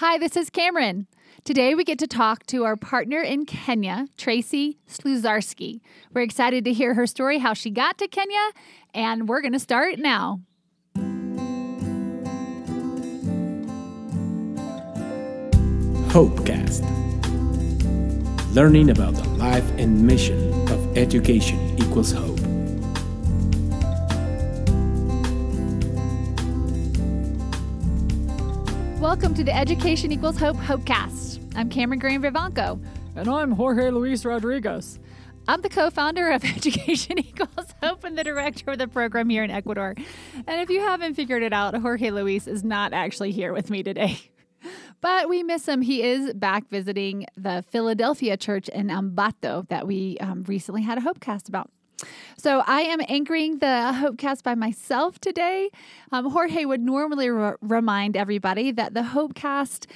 Hi, this is Cameron. Today we get to talk to our partner in Kenya, Tracy Sluzarski. We're excited to hear her story, how she got to Kenya, and we're going to start now. Hopecast. Learning about the life and mission of education equals hope. Welcome to the Education Equals Hope Hopecast. I'm Cameron Graham Vivanco. And I'm Jorge Luis Rodriguez. I'm the co founder of Education Equals Hope and the director of the program here in Ecuador. And if you haven't figured it out, Jorge Luis is not actually here with me today. But we miss him. He is back visiting the Philadelphia church in Ambato that we um, recently had a Hopecast about. So I am anchoring the Hopecast by myself today. Um, Jorge would normally re- remind everybody that the Hopecast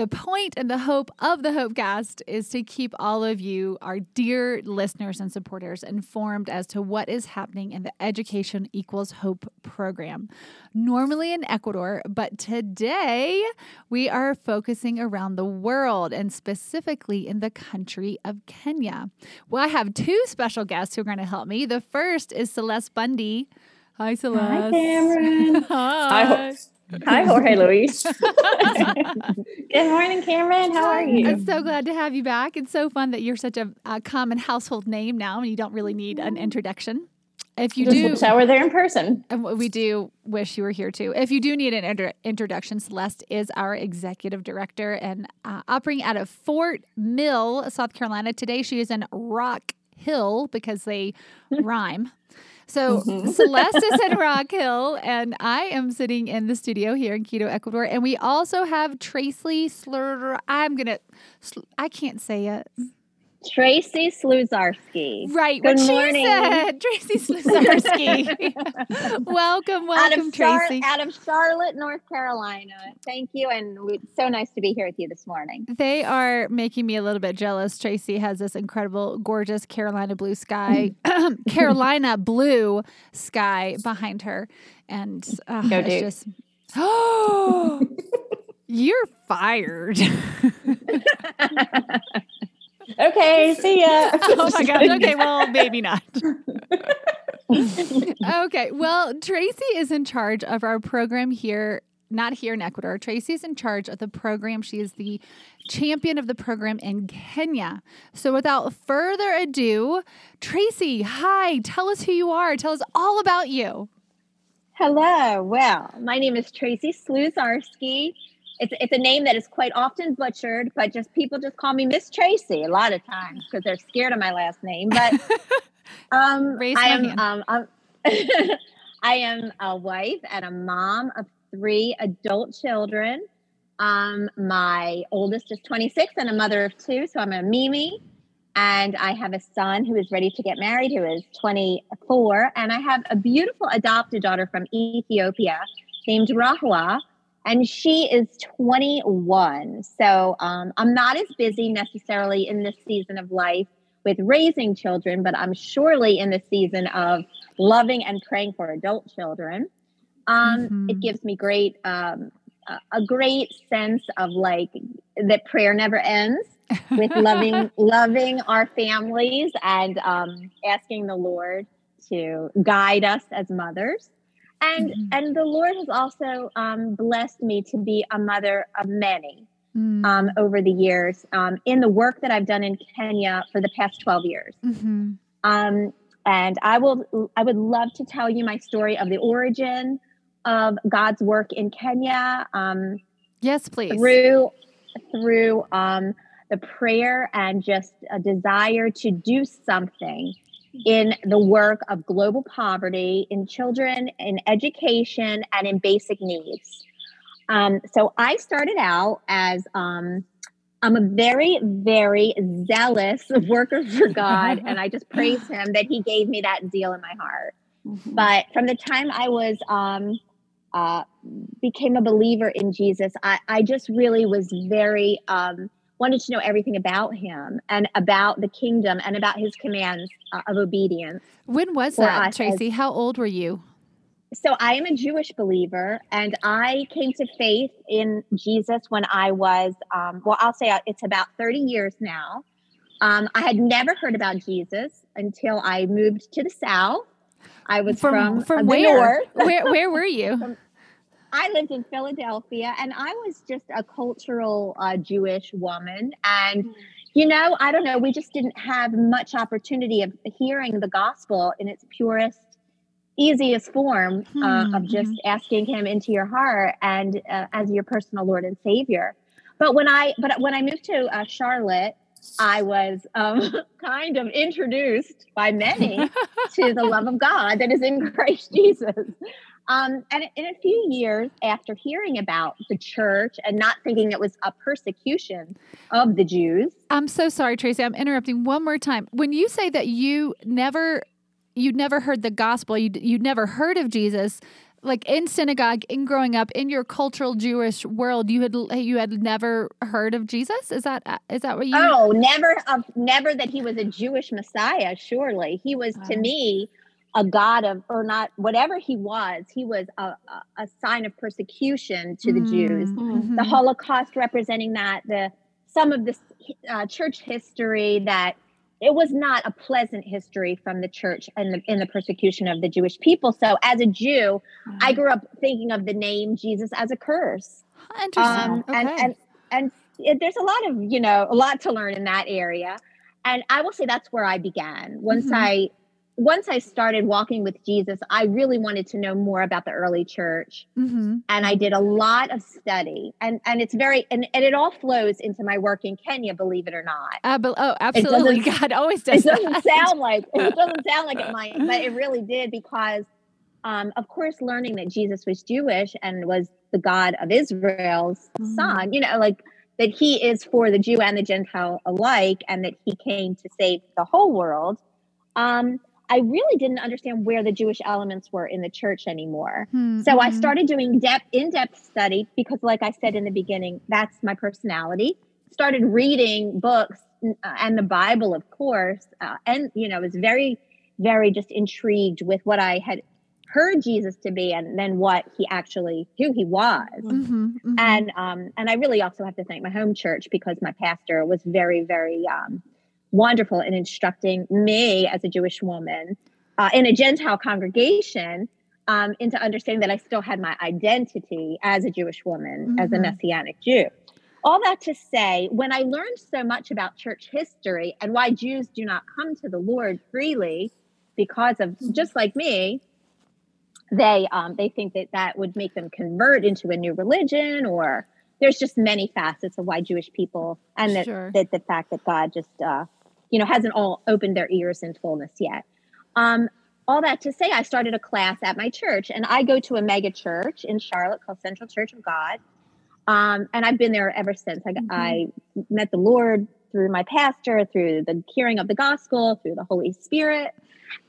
the point and the hope of the Hopecast is to keep all of you, our dear listeners and supporters, informed as to what is happening in the Education Equals Hope program. Normally in Ecuador, but today we are focusing around the world and specifically in the country of Kenya. Well, I have two special guests who are going to help me. The first is Celeste Bundy. Hi, Celeste. Hi, Cameron. Hi. Hi, Jorge Luis. Good morning, Cameron. How are you? I'm so glad to have you back. It's so fun that you're such a, a common household name now, and you don't really need an introduction. If you Just do, wish I were there in person. and we do wish you were here too. If you do need an inter- introduction, Celeste is our executive director and uh, operating out of Fort Mill, South Carolina. Today she is in Rock Hill because they rhyme. So mm-hmm. Celeste is in Rock Hill, and I am sitting in the studio here in Quito, Ecuador. And we also have Tracy Slur. I'm gonna, I can't say it. Tracy Sluzarski. Right, Good morning. said. Tracy Sluzarski. welcome, Out welcome, of, Char- Tracy. out of Charlotte, North Carolina. Thank you. And it's so nice to be here with you this morning. They are making me a little bit jealous. Tracy has this incredible, gorgeous Carolina blue sky, Carolina blue sky behind her, and uh, Go it's just oh, you're fired. Okay, see ya. oh my gosh. Okay, well, maybe not. okay, well, Tracy is in charge of our program here. Not here in Ecuador. Tracy is in charge of the program. She is the champion of the program in Kenya. So, without further ado, Tracy, hi, tell us who you are. Tell us all about you. Hello. Well, my name is Tracy Sluzarski. It's, it's a name that is quite often butchered, but just people just call me Miss Tracy a lot of times because they're scared of my last name. But um, I am um, I am a wife and a mom of three adult children. Um, my oldest is 26 and a mother of two, so I'm a Mimi. And I have a son who is ready to get married, who is 24. And I have a beautiful adopted daughter from Ethiopia named Rahwa, and she is 21. So um, I'm not as busy necessarily in this season of life with raising children, but I'm surely in the season of loving and praying for adult children. Um, Mhm. It gives me great, um, a, a great sense of like that prayer never ends with loving loving our families and um, asking the Lord to guide us as mothers. And Mhm. and the Lord has also um, blessed me to be a mother of many Mm, um, over the years um, in the work that I've done in Kenya for the past 12 years. mhm. Um, and I will I would love to tell you my story of the origin of God's work in Kenya. Um, Yes, please. through through um, the prayer and just a desire to do something in the work of global poverty in children in education and in basic needs. Um, so i started out as um, i'm a very very zealous worker for god and i just praise him that he gave me that zeal in my heart. But from the time I was um, uh, became a believer in Jesus, I, I just really was very um, wanted to know everything about him and about the kingdom and about his commands uh, of obedience. When was that, Tracy? How old were you? so I am a Jewish believer, and I came to faith in Jesus when I was, um, well, I'll say it's about 30 years now. Um, I had never heard about Jesus until I moved to the South. I was from, from, from the where? North. where? Where were you? From- I lived in Philadelphia, and I was just a cultural uh, Jewish woman. And, you know, I don't know, we just didn't have much opportunity of hearing the gospel in its purest, easiest form uh, of Hmm, just asking Him into your heart and uh, as your personal Lord and Savior. But when I, but when I moved to uh, Charlotte, I was um, kind of introduced by many to the love of God that is in Christ Jesus. Um, and in a few years after hearing about the church and not thinking it was a persecution of the Jews, I'm so sorry, Tracy. I'm interrupting one more time. When you say that you never, you'd never heard the gospel, you you'd never heard of Jesus, like in synagogue, in growing up, in your cultural Jewish world, you had you had never heard of Jesus. Is that is that what you? oh, never, of never that he was a Jewish Messiah. Surely he was to me a god of, or not, whatever he was. He was a, a, a sign of persecution to the Jews. Mm, the mhm. Holocaust representing that, the some of the uh, church history that it was not a pleasant history from the church and the, in the persecution of the Jewish people. So, as a Jew, I grew up thinking of the name Jesus as a curse. Interesting. Um, okay. and and and it, there's a lot of you know a lot to learn in that area, and I will say that's where I began. Once Mhm. I once I started walking with Jesus, I really wanted to know more about the early church hmm and I did a lot of study, and and it's very and, and it all flows into my work in Kenya, believe it or not. Uh, but, oh, absolutely. God always does It doesn't that. sound like it doesn't sound like it might, but it really did because, um, of course, learning that Jesus was Jewish and was the God of Israel's Mhm. son, you know, like that he is for the Jew and the Gentile alike, and that he came to save the whole world. Um, I really didn't understand where the Jewish elements were in the church anymore. Hmm, So I mhm. started doing depth in-depth study because like I said in the beginning, that's my personality. Started reading books uh, and the Bible, of course, uh, and you know, was very, very just intrigued with what I had heard Jesus to be, and then what he actually, who he was. Mhm, mhm. And um, and I really also have to thank my home church because my pastor was very, very um, wonderful in instructing me as a Jewish woman uh, in a Gentile congregation um, into understanding that I still had my identity as a Jewish woman, as a Mhm. Messianic Jew. All that to say, when I learned so much about church history and why Jews do not come to the Lord freely because of just like me, they um, they think that that would make them convert into a new religion, or there's just many facets of why Jewish people and that, Sure. that the fact that God just uh, you know hasn't all opened their ears in fullness yet. Um, all that to say, I started a class at my church, and I go to a mega church in Charlotte called Central Church of God, um, and I've been there ever since. I, Mhm. I met the Lord through my pastor, through the hearing of the gospel, through the Holy Spirit.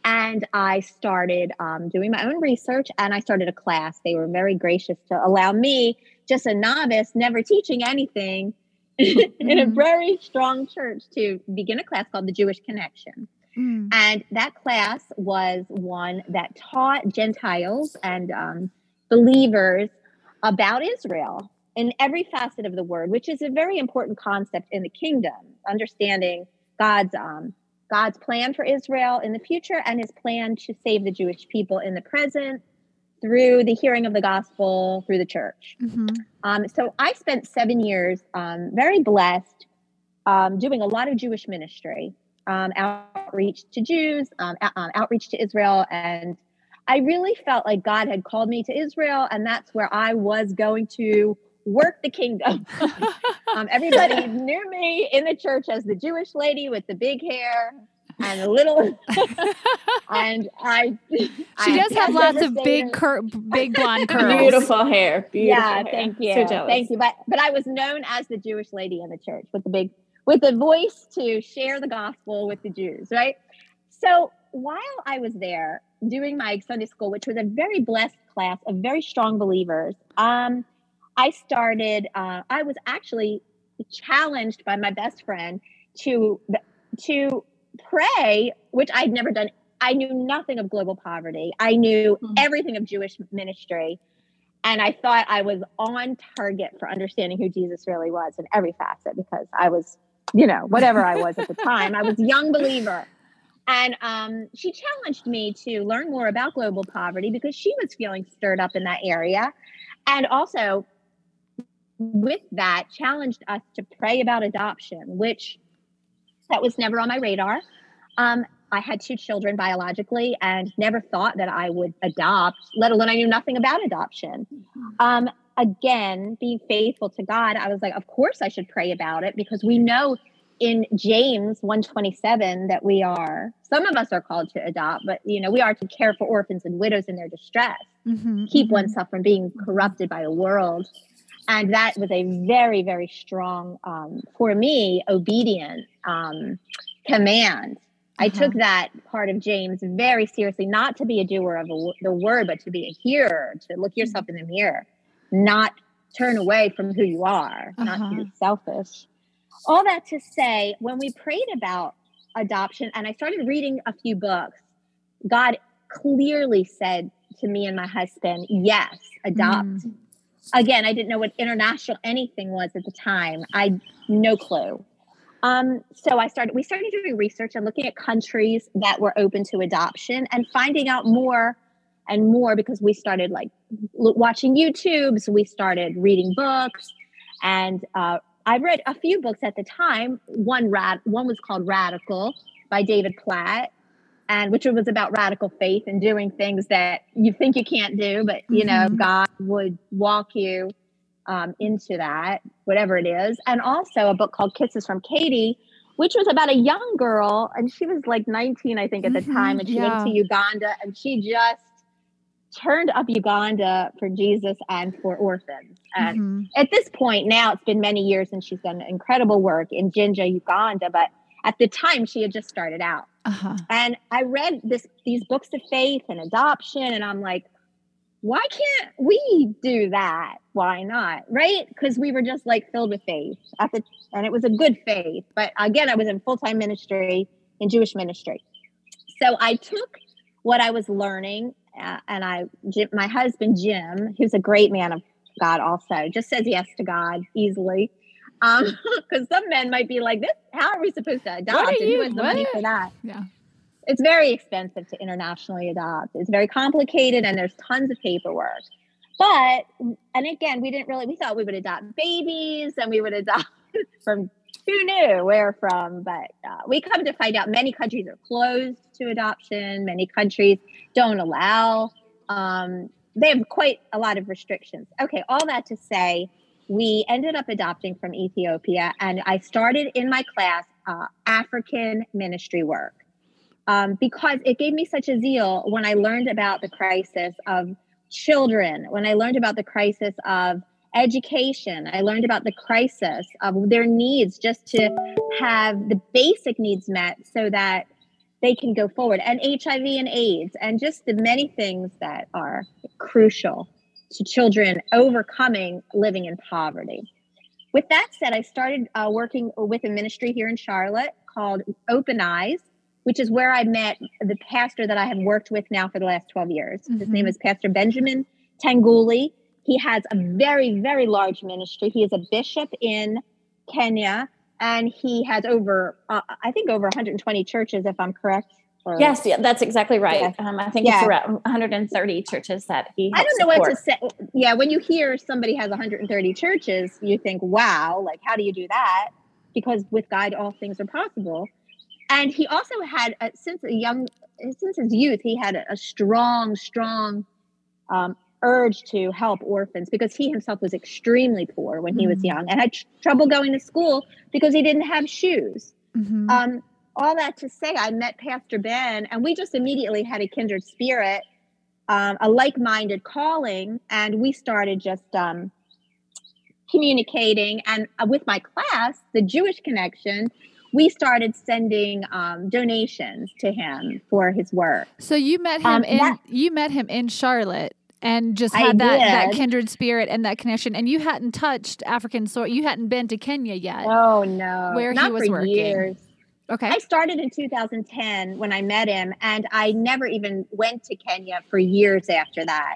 And I started um, doing my own research and I started a class. They were very gracious to allow me, just a novice, never teaching anything, in a Mhm. very strong church, to begin a class called the Jewish Connection. Mm. And that class was one that taught Gentiles and um, believers about Israel in every facet of the word, which is a very important concept in the kingdom, understanding God's um, God's plan for Israel in the future and his plan to save the Jewish people in the present through the hearing of the gospel through the church. Mhm. Um, so I spent seven years um, very blessed um, doing a lot of Jewish ministry, um, outreach to Jews, um, out- um, outreach to Israel. And I really felt like God had called me to Israel, and that's where I was going to work the kingdom. um, everybody knew me in the church as the Jewish lady with the big hair and the little. and I. She does have lots of big, cur- big blonde curls. Beautiful hair. Beautiful yeah, hair. thank you. So jealous. thank you. But but I was known as the Jewish lady in the church with the big with the voice to share the gospel with the Jews, right? So while I was there doing my Sunday school, which was a very blessed class of very strong believers, um, I started. Uh, I was actually challenged by my best friend to to pray, which I'd never done I knew nothing of global poverty. I knew Mhm. everything of Jewish ministry. And I thought I was on target for understanding who Jesus really was in every facet because I was, you know, whatever I was at the time, I was a young believer. And um, she challenged me to learn more about global poverty because she was feeling stirred up in that area. And also, with that, challenged us to pray about adoption, which that was never on my radar. Um, I had two children biologically and never thought that I would adopt, let alone I knew nothing about adoption. Um, again, being faithful to God, I was like, of course I should pray about it because we know in James 127 that we are, some of us are called to adopt, but you know, we are to care for orphans and widows in their distress, Mhm, keep mhm. oneself from being corrupted by the world. And that was a very, very strong, um, for me, obedient um, command. I Uh-huh. took that part of James very seriously, not to be a doer of a the word, but to be a hearer, to look yourself in the mirror, not turn away from who you are, not to Uh-huh. be selfish. All that to say, when we prayed about adoption and I started reading a few books, God clearly said to me and my husband, yes, adopt. Mm. Again, I didn't know what international anything was at the time. I no clue. Um, so I started. We started doing research and looking at countries that were open to adoption and finding out more and more because we started like watching YouTubes. We started reading books, and uh, I read a few books at the time. One rad, one was called Radical by David Platt, and which was about radical faith and doing things that you think you can't do, but you know Mhm. God would walk you um, into that, whatever it is. And also a book called Kisses from Katie, which was about a young girl, and she was like 19, I think, at the Mhm, time, and she yeah. went to Uganda, and she just turned up Uganda for Jesus and for orphans. And Mhm. at this point now it's been many years and she's done incredible work in Jinja, Uganda, but at the time she had just started out. Uh-huh. And I read this these books of faith and adoption and I'm like, why can't we do that? Why not? Right? Because we were just like filled with faith at the and it was a good faith. But again, I was in full-time ministry in Jewish ministry. So I took what I was learning uh, and I my husband Jim, who's a great man of God also, just says yes to God easily. Um, because some men might be like, "This, how are we supposed to adopt? are and who has the money for that?" Yeah. It's very expensive to internationally adopt. It's very complicated, and there's tons of paperwork. But and again, we didn't really. We thought we would adopt babies, and we would adopt from who knew where from. But uh, we come to find out many countries are closed to adoption. Many countries don't allow. Um, they have quite a lot of restrictions. Okay, all that to say, we ended up adopting from Ethiopia, and I started in my class uh, African ministry work. Um, because it gave me such a zeal when I learned about the crisis of children, when I learned about the crisis of education, I learned about the crisis of their needs just to have the basic needs met so that they can go forward, and HIV and AIDS, and just the many things that are crucial to children overcoming living in poverty. With that said, I started uh, working with a ministry here in Charlotte called Open Eyes, which is where I met the pastor that I have worked with now for the last 12 years. His Mhm. name is Pastor Benjamin Tanguli. He has a very, very large ministry. He is a bishop in Kenya, and he has over, uh, I think, over 120 churches, if I'm correct. Or- Yes, yeah, that's exactly right. Yes. Um, I think Yeah. it's around 130 churches that he. I don't know what to say. Yeah, when you hear somebody has 130 churches, you think, wow, like, how do you do that? Because with God, all things are possible. And he also had, uh, since a young, since his youth, he had a, a strong, strong um, urge to help orphans because he himself was extremely poor when he was Mm. young and had tr- trouble going to school because he didn't have shoes. Mhm. Um, all that to say, I met Pastor Ben, and we just immediately had a kindred spirit, um, a like-minded calling, and we started just um, communicating. And uh, with my class, the Jewish Connection, we started sending um, donations to him for his work. so you met him um, in that- you met him in Charlotte and just had that, that did. kindred spirit and that connection and you hadn't touched African soil. You hadn't been to Kenya yet. Oh no, Where he was working. years. Okay. I started in 2010 when I met him, and I never even went to Kenya for years after that.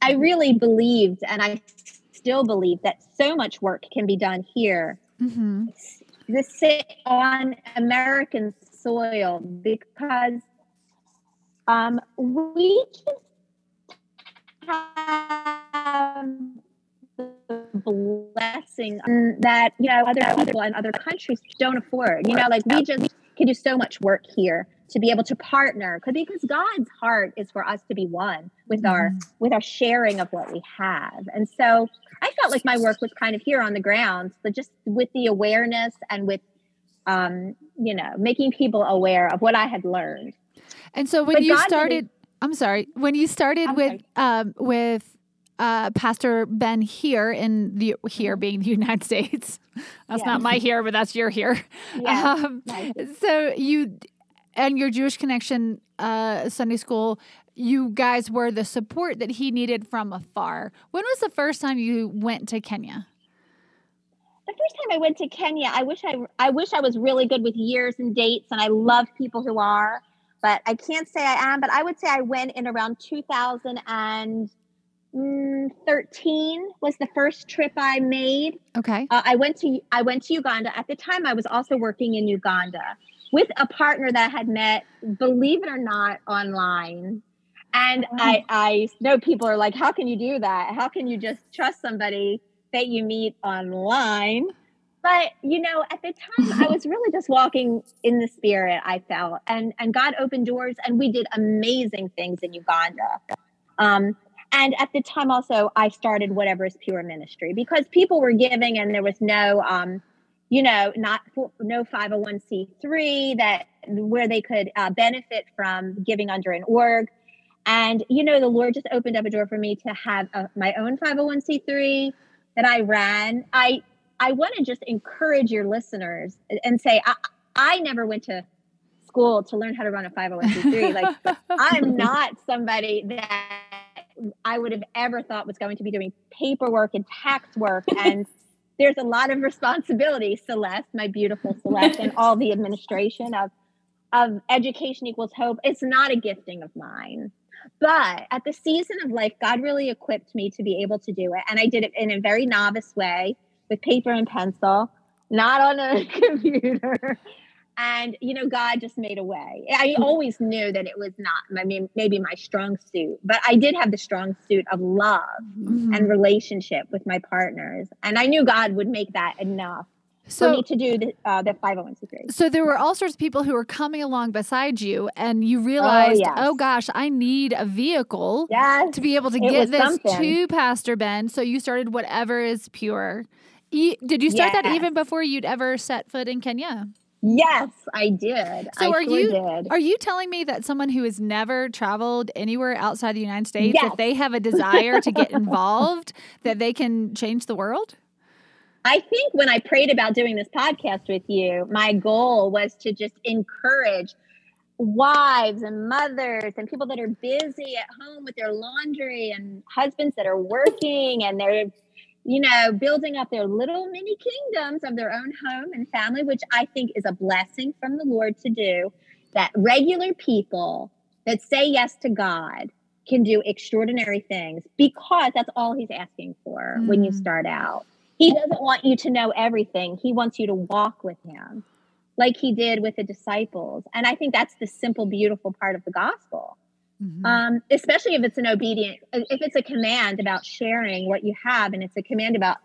I really believed, and I still believe, that so much work can be done here hmm this on American soil because um, we just have the blessing that you know other people in other countries don't afford. You know, like we just can do so much work here to be able to partner because God's heart is for us to be one with our with our sharing of what we have. And so I felt like my work was kind of here on the ground, but just with the awareness and with um, you know, making people aware of what I had learned. And so when But you God started, I'm sorry, when you started I'm with um, with uh, Pastor Ben here in the here being the United States, that's Yeah. not my here, but that's your here. Yeah. Um, Nice. so you and your Jewish Connection uh, Sunday School, you guys were the support that he needed from afar. When was the first time you went to Kenya? the first time I went to Kenya, I wish I I wish I was really good with years and dates, and I love people who are, but I can't say I am. But I would say I went in around 2013 was the first trip I made. Okay. Uh, I went to I went to Uganda. At the time, I was also working in Uganda with a partner that I had met, believe it or not, online. And I, I know people are like, how can you do that? How can you just trust somebody that you meet online? But you know, at the time, I was really just walking in the spirit. I felt, and and God opened doors, and we did amazing things in Uganda. Um, and at the time, also, I started whatever is pure ministry because people were giving, and there was no, um, you know, not no five hundred one c three that where they could uh, benefit from giving under an org. And you know, the Lord just opened up a door for me to have a, my own five hundred one c three that I ran. I I want to just encourage your listeners and say I, I never went to school to learn how to run a 501c3. Like I'm not somebody that I would have ever thought was going to be doing paperwork and tax work and there's a lot of responsibility, Celeste, my beautiful Celeste, and all the administration of of education equals hope. It's not a gifting of mine. But at the season of life, God really equipped me to be able to do it. And I did it in a very novice way with paper and pencil, not on a computer. And, you know, God just made a way. I always knew that it was not, I mean, maybe my strong suit, but I did have the strong suit of love Mhm. and relationship with my partners. And I knew God would make that enough for So me to do the, uh, the 501c3. So there were all sorts of people who were coming along beside you, and you realized, oh, yes. gosh, I need a vehicle Yes. to be able to get this something. to Pastor Ben. So you started whatever is pure. E- did you start that even before you'd ever set foot in Kenya? Yes, I did. So I are sure you- did. Are you telling me that someone who has never traveled anywhere outside the United States, Yes. if they have a desire to get involved, that they can change the world? I think when I prayed about doing this podcast with you, my goal was to just encourage wives and mothers and people that are busy at home with their laundry and husbands that are working and they're you know building up their little mini kingdoms of their own home and family which i think is a blessing from the lord to do that regular people that say yes to god can do extraordinary things because that's all he's asking for when you Mm. start out he doesn't want you to know everything. He wants you to walk with him like he did with the disciples. And I think that's the simple, beautiful part of the gospel. Mhm. Um, especially if it's an obedient, if it's a command about sharing what you have and it's a command about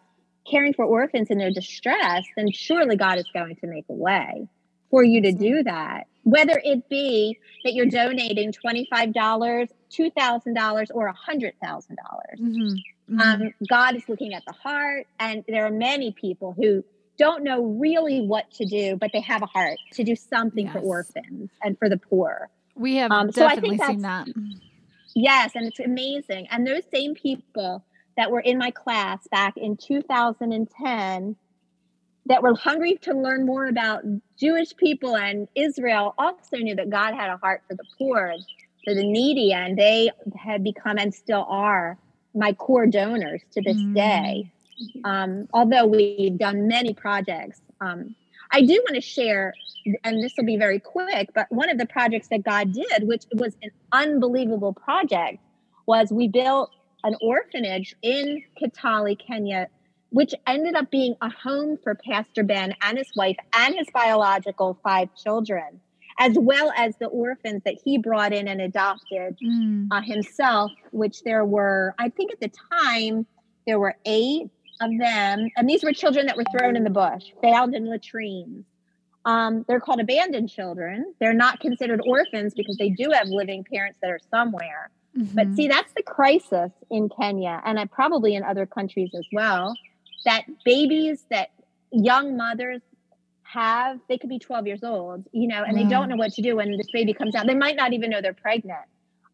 caring for orphans in their distress, then surely God is going to make a way for you to do that. Whether it be that you're donating $25, $2,000, or $100,000. Mhm. Mhm. Um, God is looking at the heart, and there are many people who don't know really what to do, but they have a heart to do something for orphans and for the poor. We have um, so definitely think seen that. Yes, and it's amazing. And those same people that were in my class back in 2010 that were hungry to learn more about Jewish people and Israel also knew that God had a heart for the poor, for the needy, and they had become and still are my core donors to this Mm. day. Um, although we've done many projects, um, I do want to share, and this will be very quick, but one of the projects that God did, which was an unbelievable project, was we built an orphanage in Kitale, Kenya, which ended up being a home for Pastor Ben and his wife and his biological five children, as well as the orphans that he brought in and adopted Mm. uh, himself, which there were, I think at the time, there were eight of them. And these were children that were thrown in the bush, found in latrines. Um, they're called abandoned children. They're not considered orphans because they do have living parents that are somewhere. But Mhm. see, that's the crisis in Kenya and uh, probably in other countries as well. That babies that young mothers have, they could be 12 years old, you know, and they don't know what to do when this baby comes out. They might not even know they're pregnant.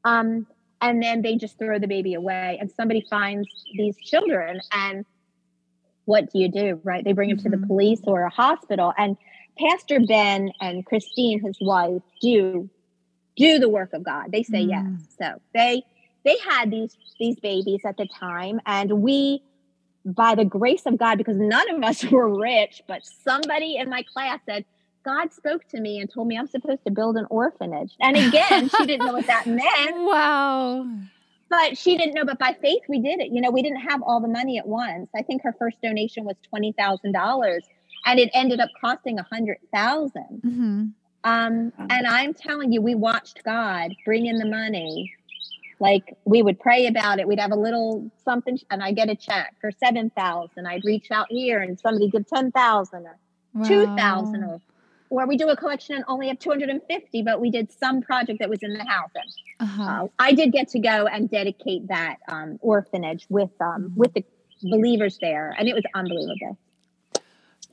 Um, and then they just throw the baby away, and somebody finds these children. And what do you do, right? They bring them to the Mhm. police or a hospital. And Pastor Ben and Christine, his wife, do do the work of God. They say yes. Mm. So they they had these these babies at the time, and we, by the grace of God, because none of us were rich, but somebody in my class said, God spoke to me and told me I'm supposed to build an orphanage. And again, she didn't know what that meant, Wow. But she didn't know. But by faith, we did it. You know, we didn't have all the money at once. I think her first donation was twenty thousand dollars, and it ended up costing a hundred thousand. hmm Um, and I'm telling you, we watched God bring in the money. Like we would pray about it. We'd have a little something, and I get a check for seven thousand. I'd reach out here, and somebody give ten thousand or two thousand, or or we do a collection and only have two hundred and fifty. But we did some project that was in the house. And, Uh-huh. uh, I did get to go and dedicate that um, orphanage with um, with the believers there, and it was unbelievable.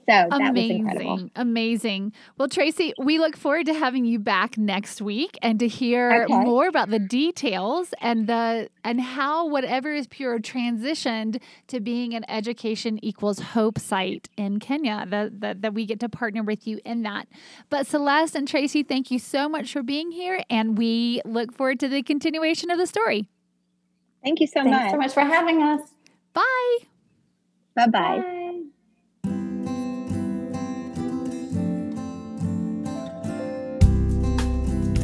So that was incredible. Amazing. Amazing. Well, Tracy, we look forward to having you back next week and to hear Okay. more about the details and the and how whatever is pure transitioned to being an education equals hope site in Kenya. That, that that we get to partner with you in that. But Celeste and Tracy, thank you so much for being here and we look forward to the continuation of the story. Thank you so Thanks much. so much for having us. Bye. Bye bye. Bye.